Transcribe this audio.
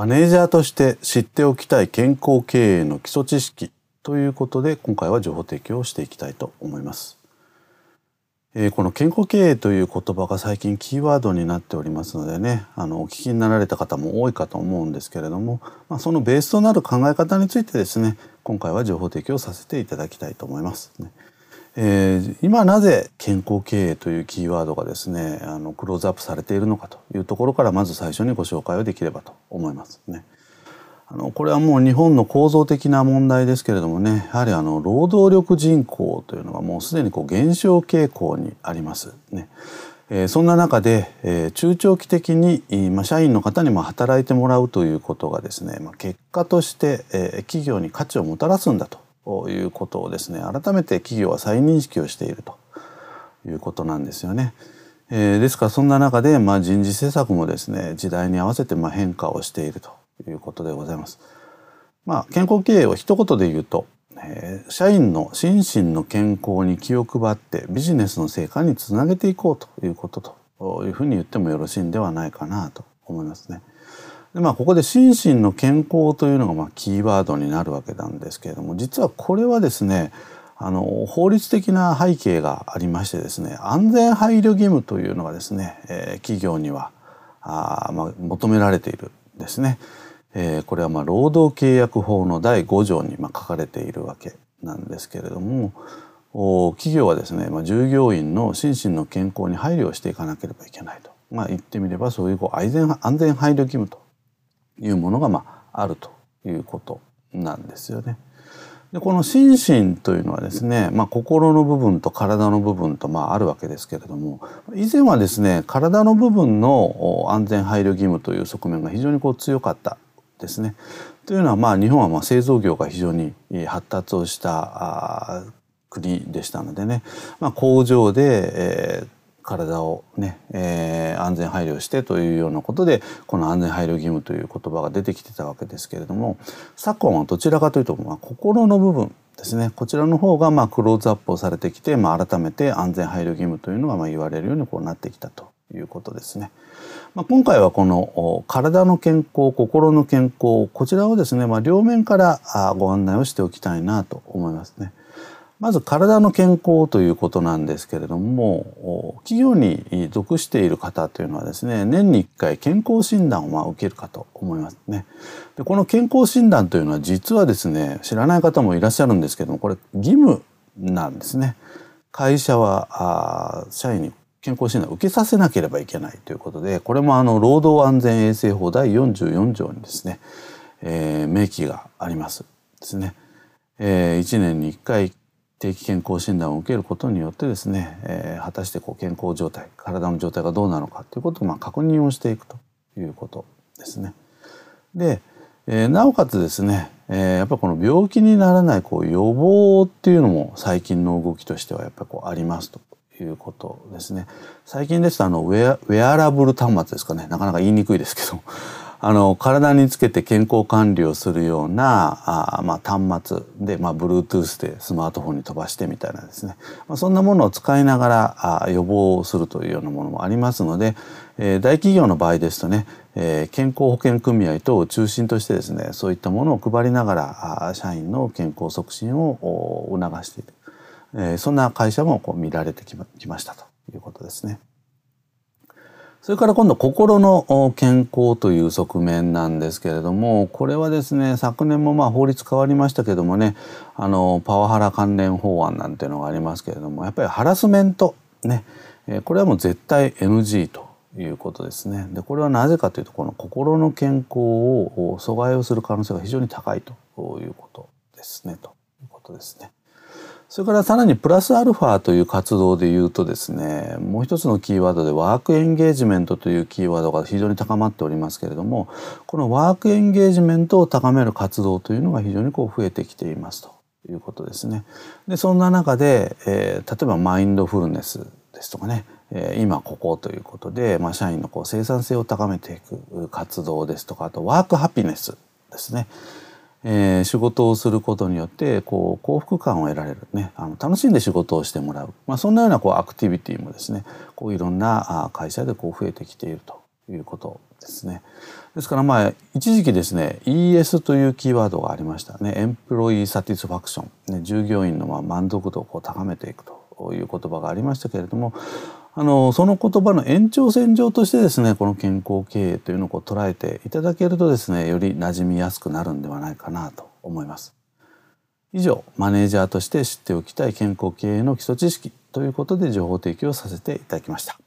マネージャーとして知っておきたい健康経営の基礎知識ということで今回は情報提供をしていきたいと思います。えー、この健康経営という言葉が最近キーワードになっておりますのでねあのお聞きになられた方も多いかと思うんですけれども、まあ、そのベースとなる考え方についてですね今回は情報提供させていただきたいと思います、ねえー、今なぜ健康経営というキーワードがですねあのクローズアップされているのかというところからまず最初にご紹介をできればと思いますね。あのこれはもう日本の構造的な問題ですけれどもねやはりあの労働力人口というのがもうすでにこう減少傾向にありますね。えー、そんな中で、えー、中長期的に、ま、社員の方にも働いてもらうということがですね、ま、結果として、えー、企業に価値をもたらすんだとということをですね改めて企業は再認識をしているということなんですよね。えー、ですからそんな中で、まあ、人事政策もですね時代に合わせてまあ変化をしているということでございます。まあ、健康経営を一言で言うと、えー、社員の心身の健康に気を配ってビジネスの成果につなげていこうということというふうに言ってもよろしいんではないかなと思いますね。でまあここで心身の健康というのがまあキーワードになるわけなんですけれども実はこれはですねあの法律的な背景がありましてですね安全配慮義務というのがですね、えー、企業にはあ、まあ、求められているですね。えー、これはまあ労働契約法の第5条にまあ書かれているわけなんですけれども企業はですね、まあ、従業員の心身の健康に配慮をしていかなければいけないと、まあ、言ってみればそういうこう安全安全配慮義務というものがまああるということなんですよね。でこの心身というのはですね、まあ、心の部分と体の部分とまああるわけですけれども以前はですね体の部分の安全配慮義務という側面が非常にこう強かったですね。というのはまあ日本はまあ製造業が非常に発達をした国でしたのでね、まあ、工場で、えー、体をね、えー、安全配慮してというようなことでこの安全配慮義務という言葉が出てきてたわけですけれども昨今はどちらかというと、まあ、心の部分ですねこちらの方がまあクローズアップをされてきて、まあ、改めて安全配慮義務というのがまあ言われるようにこうなってきたということですね。まあ、今回はこの体の健康心の健康こちらをですね、まあ、両面からご案内をしておきたいなと思いますね。まず体の健康ということなんですけれども企業に属している方というのはですね年に1回健康診断を受けるかと思いますね。でこの健康診断というのは実はですね知らない方もいらっしゃるんですけどもこれ義務なんですね。会社は社員に健康診断を受けさせなければいけないということでこれもあの労働安全衛生法第44条にですね、えー、明記がありますですね、えー、1年に1回定期健康診断を受けることによってですね、えー、果たしてこう健康状態体の状態がどうなのかということをまあ確認をしていくということですね。で、えー、なおかつですね、えー、やっぱりこの病気にならないこう予防っていうのも最近の動きとしてはやっぱりこうありますということですね。最近ですとあのウェアウェアラブル端末ですかねなかなか言いにくいですけどあの体につけて健康管理をするようなあ、まあ、端末で、まあ、Bluetooth でスマートフォンに飛ばしてみたいなですね、まあ、そんなものを使いながらあ予防するというようなものもありますので、えー、大企業の場合ですとね、えー、健康保険組合等を中心としてですねそういったものを配りながらあ社員の健康促進を促している、えー、そんな会社もこう見られてきましたということですね。それから今度心の健康という側面なんですけれどもこれはですね昨年もまあ法律変わりましたけどもねあのパワハラ関連法案なんていうのがありますけれどもやっぱりハラスメントねこれはもう絶対 NG ということですね。でこれはなぜかというとこの心の健康を阻害をする可能性が非常に高いということですねということですね。それからさらにプラスアルファという活動でいうとですねもう一つのキーワードでワークエンゲージメントというキーワードが非常に高まっておりますけれどもこのワークエンゲージメントを高める活動というのが非常にこう増えてきていますということですね。でそんな中で、えー、例えばマインドフルネスですとかね、えー、今ここということで、まあ、社員のこう生産性を高めていく活動ですとかあとワークハピネスですね。えー、仕事をすることによってこう幸福感を得られる。ね。あの楽しんで仕事をしてもらう、まあ、そんなようなこうアクティビティもですねこういろんな会社でこう増えてきていると。いうことですね。ですからまあ一時期ですね ES というキーワードがありましたね。エンプロイーサティスファクション、ね、従業員のまあ満足度をこう高めていくという言葉がありましたけれどもあのその言葉の延長線上としてですねこの健康経営というのをこう捉えていただけるとですねより馴染みやすくなるんではないかなと思います。以上マネージャーとして知っておきたい健康経営の基礎知識ということで情報提供させていただきました。